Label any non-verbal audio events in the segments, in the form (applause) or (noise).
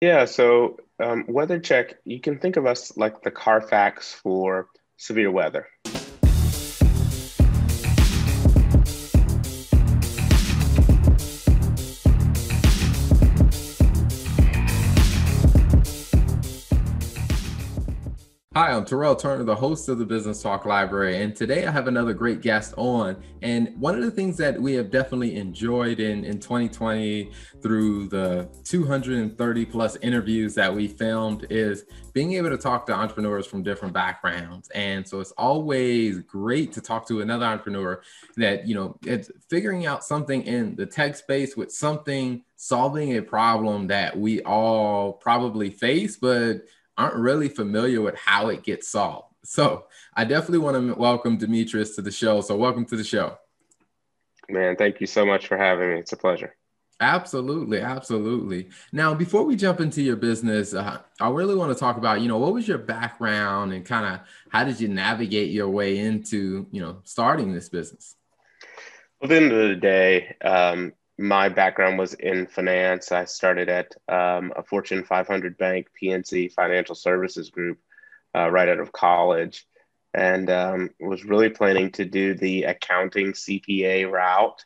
Yeah, so um, weather check, you can think of us like the Carfax for severe weather. Hi, I'm Terrell Turner, the host of the Business Talk Library, and today I have another great guest on. And one of the things that we have definitely enjoyed in, in 2020 through the 230 plus interviews that we filmed is being able to talk to entrepreneurs from different backgrounds. And so it's always great to talk to another entrepreneur that, you know, it's figuring out something in the tech space with something solving a problem that we all probably face, but aren't really familiar with how it gets solved. So I definitely want to welcome Demetrius to the show. So welcome to the show. Man, thank you so much for having me. It's a pleasure. Absolutely, absolutely. Now, before we jump into your business, uh, I really want to talk about, you know, what was your background and kind of how did you navigate your way into, you know, starting this business? Well, at the end of the day, um, my background was in finance. I started at um, a Fortune 500 bank, PNC Financial Services Group, uh, right out of college, and um, was really planning to do the accounting CPA route.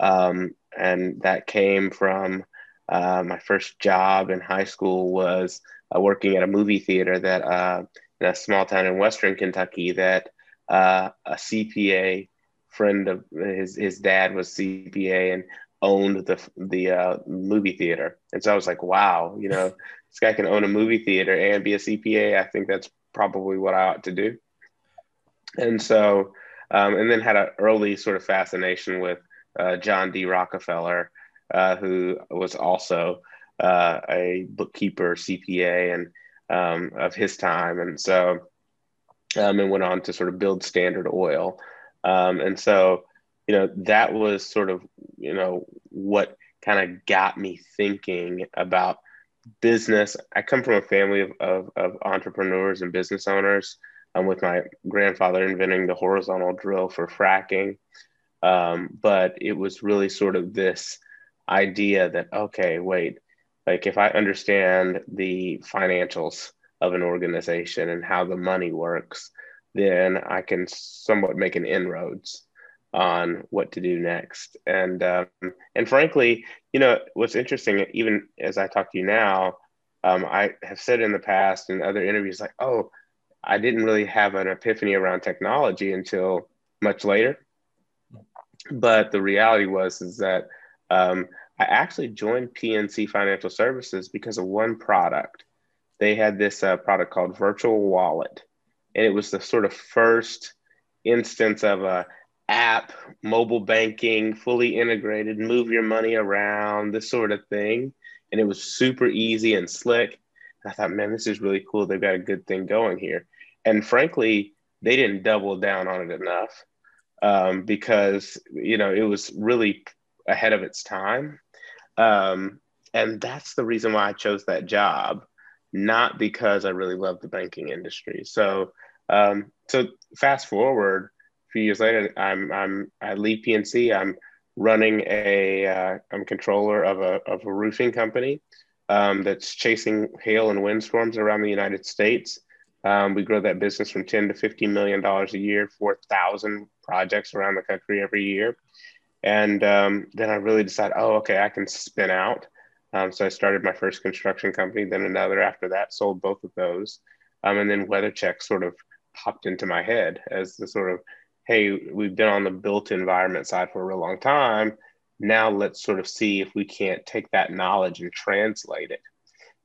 Um, and that came from uh, my first job in high school was uh, working at a movie theater that uh, in a small town in Western Kentucky that uh, a CPA friend of his his dad was CPA and owned the the uh, movie theater, and so I was like, wow, you know, this guy can own a movie theater and be a CPA. I think that's probably what I ought to do. And so, um, and then had an early sort of fascination with uh, John D. Rockefeller, uh, who was also uh, a bookkeeper, CPA, and um, of his time, and so, um, and went on to sort of build Standard Oil, um, and so you know, that was sort of, you know, what kind of got me thinking about business. I come from a family of, of, of entrepreneurs and business owners. Um, with my grandfather inventing the horizontal drill for fracking. Um, but it was really sort of this idea that, okay, wait, like if I understand the financials of an organization and how the money works, then I can somewhat make an inroads on what to do next. And um, and frankly, you know, what's interesting, even as I talk to you now, um, I have said in the past in other interviews, like, oh, I didn't really have an epiphany around technology until much later. But the reality was is that um, I actually joined PNC Financial Services because of one product. They had this uh, product called Virtual Wallet, and it was the sort of first instance of a app, mobile banking, fully integrated, move your money around, this sort of thing. And it was super easy and slick. And I thought, man, this is really cool. They've got a good thing going here. And frankly, they didn't double down on it enough um, because, you know, it was really ahead of its time. Um, and that's the reason why I chose that job, not because I really love the banking industry. So, um, so fast forward, few years later, I'm I'm I leave PNC. I'm running a uh, I'm controller of a of a roofing company um, that's chasing hail and windstorms around the United States. Um, we grow that business from 10 to 15 million dollars a year, 4,000 projects around the country every year. And um, then I really decided, oh, okay, I can spin out. Um, so I started my first construction company, then another after that, sold both of those. Um, and then WeatherCheck sort of popped into my head as the sort of hey, we've been on the built environment side for a real long time. Now let's sort of see if we can't take that knowledge and translate it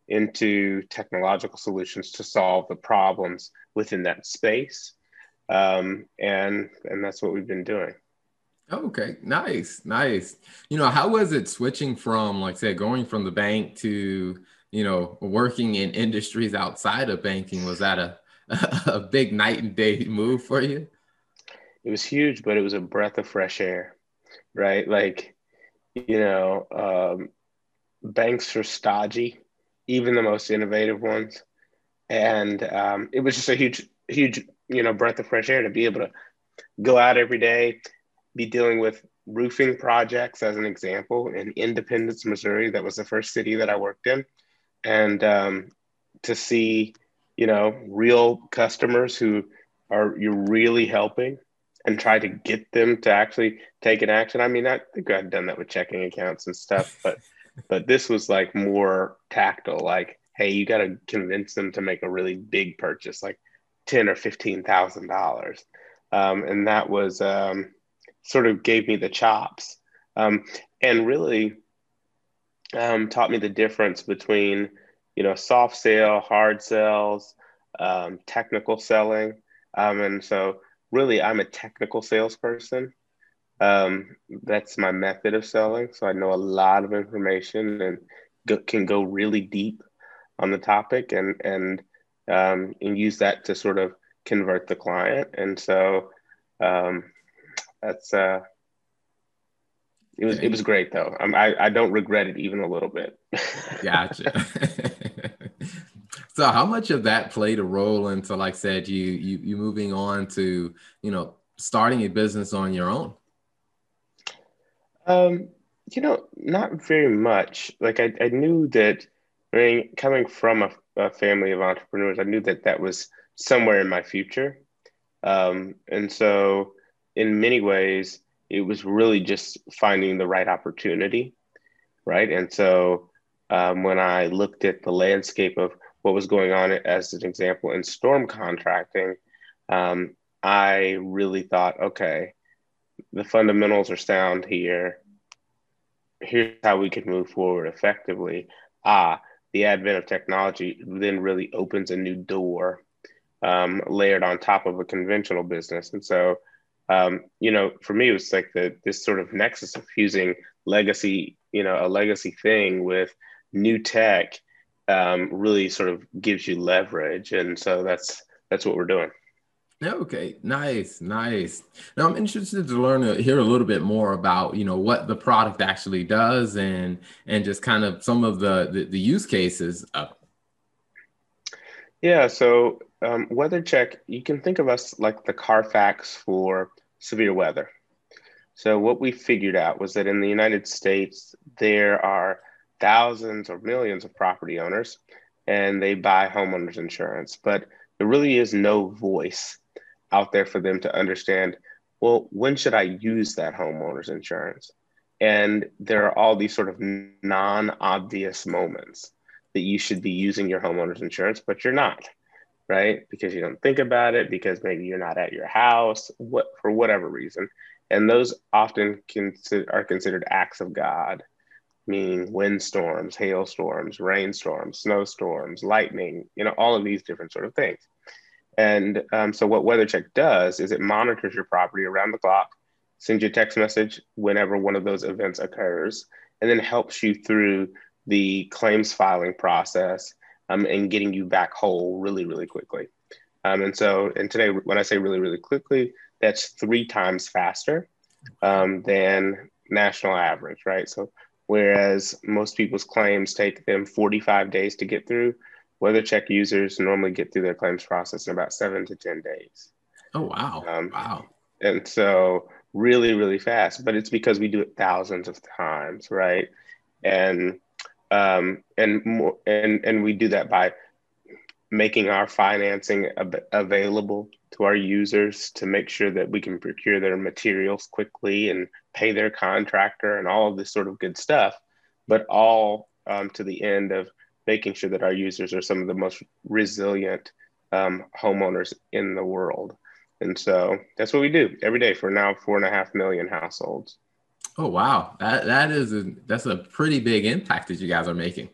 into technological solutions to solve the problems within that space. Um, and and that's what we've been doing. Okay, nice, nice. You know, how was it switching from, like, say, going from the bank to, you know, working in industries outside of banking? Was that a (laughs) a big night and day move for you? It was huge, but it was a breath of fresh air, right? Like, you know, um, banks are stodgy, even the most innovative ones. And um, it was just a huge, huge, you know, breath of fresh air to be able to go out every day, be dealing with roofing projects, as an example, in Independence, Missouri. That was the first city that I worked in. and um, to see, you know, real customers who are you're really helping and try to get them to actually take an action. I mean, I think I've done that with checking accounts and stuff, but (laughs) but this was like more tactile. Like, hey, you got to convince them to make a really big purchase, like ten or fifteen thousand dollars, um, and that was um, sort of gave me the chops, um, and really um, taught me the difference between you know soft sale, hard sales, um, technical selling, um, and so really I'm a technical salesperson. Um, that's my method of selling. So I know a lot of information and go, can go really deep on the topic and and um, and use that to sort of convert the client. And so um, that's uh, it was it was great though. I I don't regret it even a little bit. gotcha. (laughs) so how much of that played a role into like I said you you you moving on to you know starting a business on your own? Um, you know, not very much. Like I, I knew that. I mean, coming from a, a family of entrepreneurs, I knew that that was somewhere in my future, um, and so in many ways, it was really just finding the right opportunity, right? And so um, when I looked at the landscape of what was going on, as an example, in storm contracting, um, I really thought, okay, the fundamentals are sound here. Here's how we can move forward effectively. Ah, the advent of technology then really opens a new door um, layered on top of a conventional business. And so, um, you know, for me, it was like the this sort of nexus of fusing legacy, you know, a legacy thing with new tech um, really sort of gives you leverage. And so that's that's what we're doing. Okay, nice, nice. Now I'm interested to learn to hear a little bit more about you know what the product actually does and and just kind of some of the the, the use cases. Of. Yeah, so um, weather check. You can think of us like the Carfax for severe weather. So what we figured out was that in the United States there are thousands or millions of property owners, and they buy homeowners insurance, but there really is no voice out there for them to understand well, when should I use that homeowner's insurance? And there are all these sort of non obvious moments that you should be using your homeowner's insurance, but you're not, right? Because you don't think about it, because maybe you're not at your house, what for whatever reason. And those often are considered acts of God, meaning windstorms, hailstorms, rainstorms, snowstorms, lightning, you know, all of these different sort of things. And um, so what WeatherCheck does is it monitors your property around the clock, sends you a text message whenever one of those events occurs, and then helps you through the claims filing process um, and getting you back whole really, really quickly. Um, and so, and today, when I say really, really quickly, that's three times faster um, than national average, right? So, whereas most people's claims take them 45 days to get through, WeatherCheck users normally get through their claims process in about seven to 10 days. Oh, wow. Um, wow. And so, really, really fast, but it's because we do it thousands of times, right? And um, and more, and and we do that by making our financing ab- available to our users to make sure that we can procure their materials quickly and pay their contractor and all of this sort of good stuff, but all um, to the end of making sure that our users are some of the most resilient um, homeowners in the world. And so that's what we do every day for now four and a half million households. Oh wow, that that is a, that's a pretty big impact that you guys are making.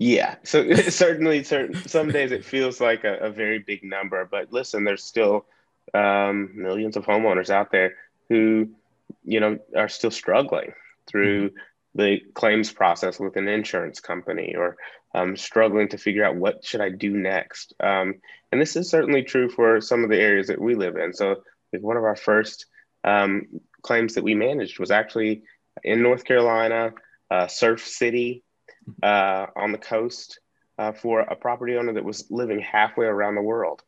Yeah, so (laughs) (laughs) certainly, certain some days it feels like a, a, very big number, but listen, there's still um, millions of homeowners out there who, you know, are still struggling through mm-hmm the claims process with an insurance company or um, struggling to figure out what should I do next. Um, and this is certainly true for some of the areas that we live in. So like one of our first um, claims that we managed was actually in North Carolina, uh, Surf City uh, on the coast uh, for a property owner that was living halfway around the world.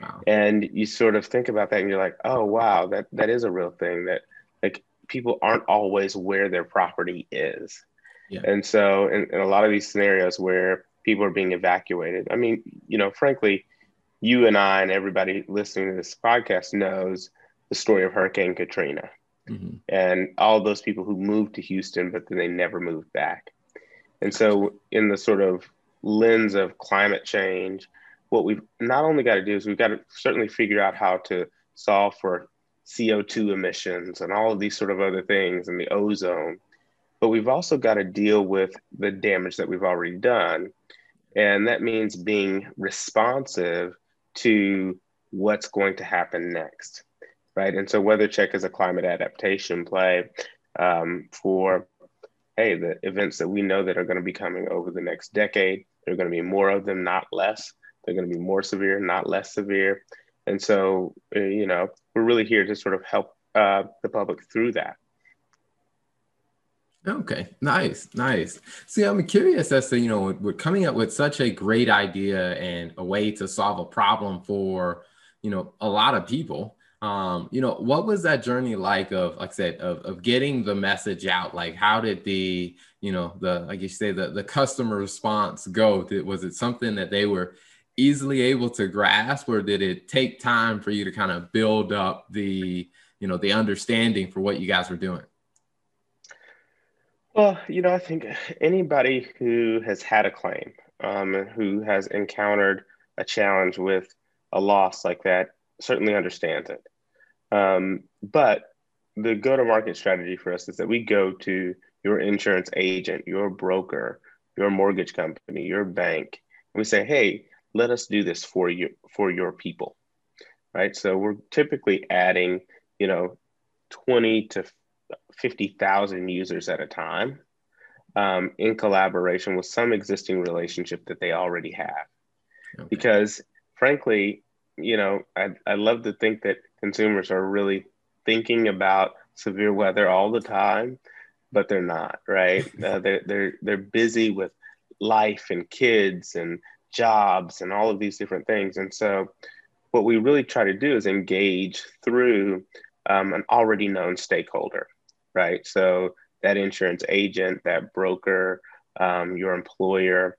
Wow. And you sort of think about that and you're like, oh, wow, that, that is a real thing that like people aren't always where their property is. Yeah. And so, in, in a lot of these scenarios where people are being evacuated, I mean, you know, frankly, you and I and everybody listening to this podcast knows the story of Hurricane Katrina mm-hmm. and all those people who moved to Houston, but then they never moved back. And so, in the sort of lens of climate change, what we've not only got to do is we've got to certainly figure out how to solve for CO2 emissions and all of these sort of other things and the ozone, but we've also got to deal with the damage that we've already done. And that means being responsive to what's going to happen next, right? And so Weather Check is a climate adaptation play um, for, hey, the events that we know that are going to be coming over the next decade. There are going to be more of them, not less. They're going to be more severe, not less severe. And so, uh, you know, we're really here to sort of help uh, the public through that. Okay, nice, nice. See, I'm curious as to you know we're coming up with such a great idea and a way to solve a problem for you know a lot of people. Um, you know, what was that journey like of, like I said, of, of getting the message out? Like, how did the, you know, the, like you say, the, the customer response go? Did, was it something that they were easily able to grasp or did it take time for you to kind of build up the, you know, the understanding for what you guys were doing? Well, you know, I think anybody who has had a claim, um, who has encountered a challenge with a loss like that, certainly understands it. Um, but the go to market strategy for us is that we go to your insurance agent, your broker, your mortgage company, your bank, and we say, hey, let us do this for you for your people. Right. So we're typically adding, you know, 20 to 50,000 users at a time um, in collaboration with some existing relationship that they already have. Okay. Because frankly, you know, I, I love to think that consumers are really thinking about severe weather all the time, but they're not, right? (laughs) uh, they're, they're, they're busy with life and kids and jobs and all of these different things. And so, what we really try to do is engage through um, an already known stakeholder right? So that insurance agent, that broker, um, your employer,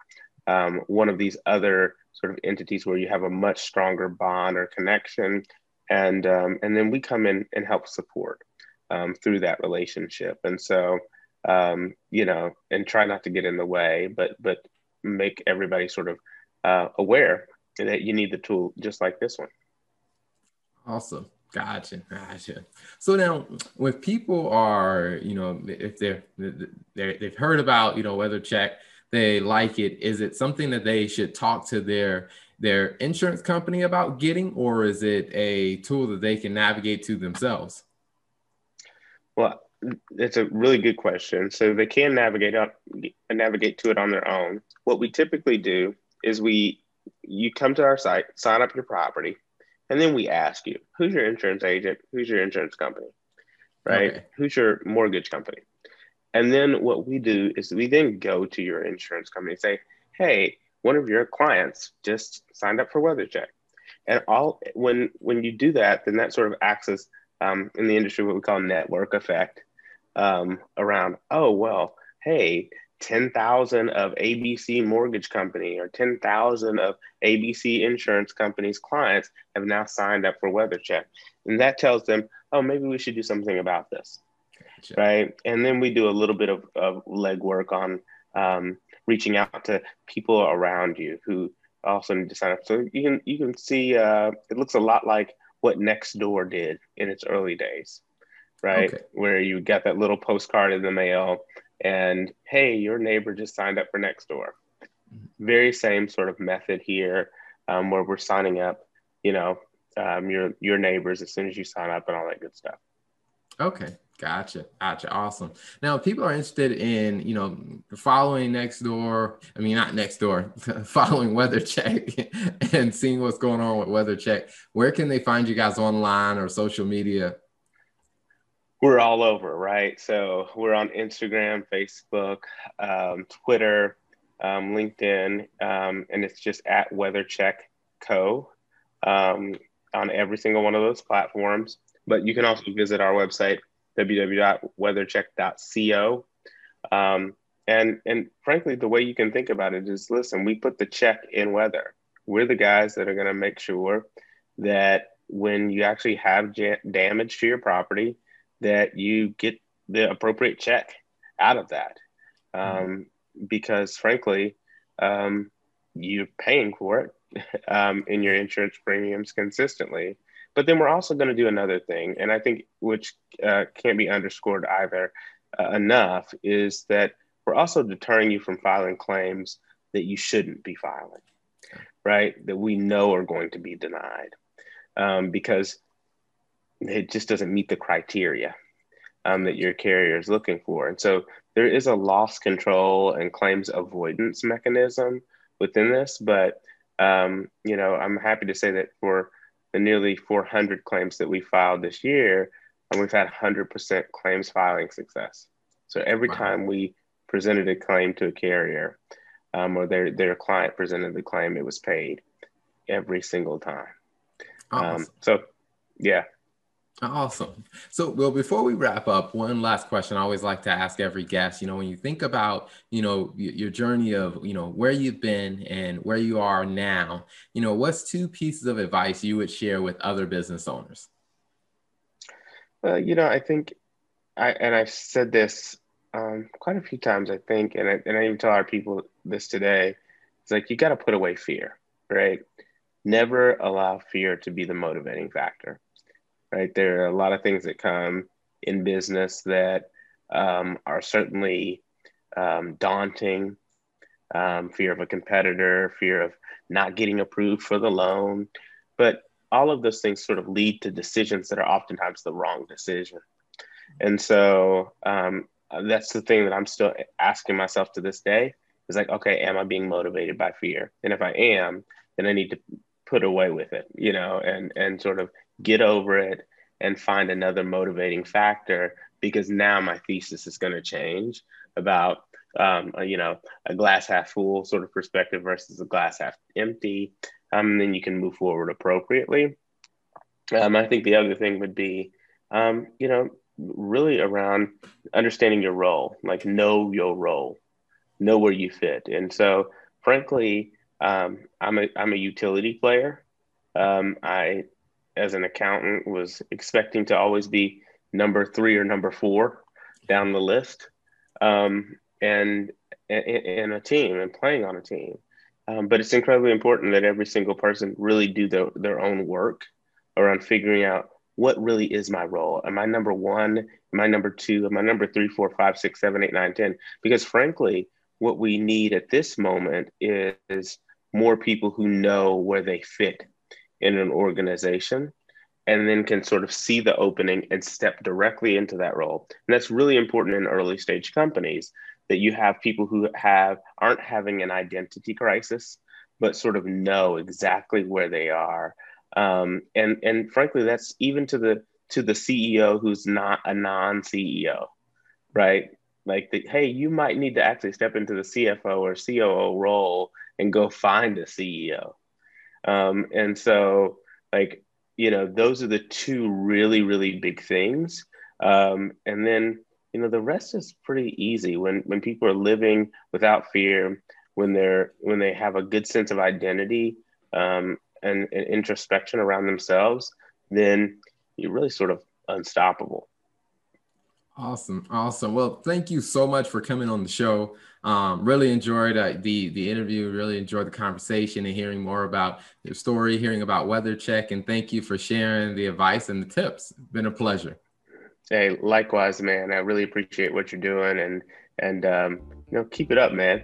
um, one of these other sort of entities where you have a much stronger bond or connection, and um, and then we come in and help support um, through that relationship. And so um, you know, and try not to get in the way, but but make everybody sort of uh, aware that you need the tool just like this one. Awesome. Gotcha, gotcha. So now, when people are, you know, if they're, they're they've heard about, you know, weather check, they like it. Is it something that they should talk to their their insurance company about getting, or is it a tool that they can navigate to themselves? Well, it's a really good question. So they can navigate up, navigate to it on their own. What we typically do is we you come to our site, sign up your property and then we ask you, who's your insurance agent? Who's your insurance company? Right? Okay. Who's your mortgage company? And then what we do is we then go to your insurance company and say, hey, one of your clients just signed up for weather check. And all when when you do that, then that sort of acts as um, in the industry what we call network effect um, around, oh well, hey, 10,000 of ABC mortgage company or 10,000 of ABC insurance company's clients have now signed up for weather check. And that tells them, oh, maybe we should do something about this. Gotcha. Right. And then we do a little bit of, of legwork on um, reaching out to people around you who also need to sign up. So you can, you can see uh, it looks a lot like what Nextdoor did in its early days, right? Okay. Where you get that little postcard in the mail and hey, your neighbor just signed up for Nextdoor. Very same sort of method here, um, where we're signing up, you know, um, your your neighbors as soon as you sign up and all that good stuff. Okay, gotcha, gotcha, awesome. Now, people are interested in you know following next door, I mean, not next door, (laughs) following Weather Check (laughs) and seeing what's going on with Weather Check. Where can they find you guys online or social media? we're all over, right? So we're on Instagram, Facebook, um, Twitter, um, LinkedIn, um, and it's just at Weather Check Co. Um, on every single one of those platforms. But you can also visit our website, www.weathercheck.co. Um, and and frankly, the way you can think about it is, listen, we put the check in weather. We're the guys that are going to make sure that when you actually have damage to your property, that you get the appropriate check out of that. Mm-hmm. Um, because frankly, um, you're paying for it (laughs) um, in your insurance premiums consistently. But then we're also going to do another thing, and I think which uh, can't be underscored either uh, enough is that we're also deterring you from filing claims that you shouldn't be filing, right? That we know are going to be denied um, because it just doesn't meet the criteria um, that your carrier is looking for. And so there is a loss control and claims avoidance mechanism within this, but um, you know, I'm happy to say that for the nearly 400 claims that we filed this year, and we've had 100% claims filing success. So every wow. time we presented a claim to a carrier, um, or their their client presented the claim, it was paid every single time. Awesome. Um, so, yeah, Awesome. So, well, before we wrap up, one last question I always like to ask every guest. You know, when you think about, you know, your journey of, you know, where you've been and where you are now, you know, what's two pieces of advice you would share with other business owners? Well, you know, I think, I and I've said this um, quite a few times, I think, and I, and I even tell our people this today. It's like you got to put away fear, right? Never allow fear to be the motivating factor right? There are a lot of things that come in business that um, are certainly um, daunting. Um, fear of a competitor, fear of not getting approved for the loan, but all of those things sort of lead to decisions that are oftentimes the wrong decision. And so um, that's the thing that I'm still asking myself to this day is like, okay, am I being motivated by fear? And if I am, then I need to put away with it, you know, and and sort of get over it and find another motivating factor because now my thesis is going to change about um, you know a glass half full sort of perspective versus a glass half empty um, and then you can move forward appropriately um, i think the other thing would be um, you know really around understanding your role like know your role know where you fit and so frankly um, I'm a I'm a utility player. Um, I as an accountant was expecting to always be number three or number four down the list um, and in a team and playing on a team. Um, but it's incredibly important that every single person really do the, their own work around figuring out what really is my role. Am i number one? Am i number two? Am i number three four five six seven eight nine ten? Because frankly what we need at this moment is more people who know where they fit in an organization and then can sort of see the opening and step directly into that role. And that's really important in early stage companies that you have people who have aren't having an identity crisis, but sort of know exactly where they are. Um, and and frankly, that's even to the to the CEO who's not a non-CEO, right? Like, the, hey, you might need to actually step into the CFO or COO role and go find a CEO. Um, and so, like, you know, those are the two really, really big things. Um, and then, you know, the rest is pretty easy when when people are living without fear, when they're when they have a good sense of identity um, and, and introspection around themselves, then you're really sort of unstoppable. Awesome, awesome. Well, thank you so much for coming on the show. Um, really enjoyed uh, the the interview. Really enjoyed the conversation and hearing more about your story, hearing about WeatherCheck, and thank you for sharing the advice and the tips. Been a pleasure. Hey, likewise, man. I really appreciate what you're doing, and and um, you know, keep it up, man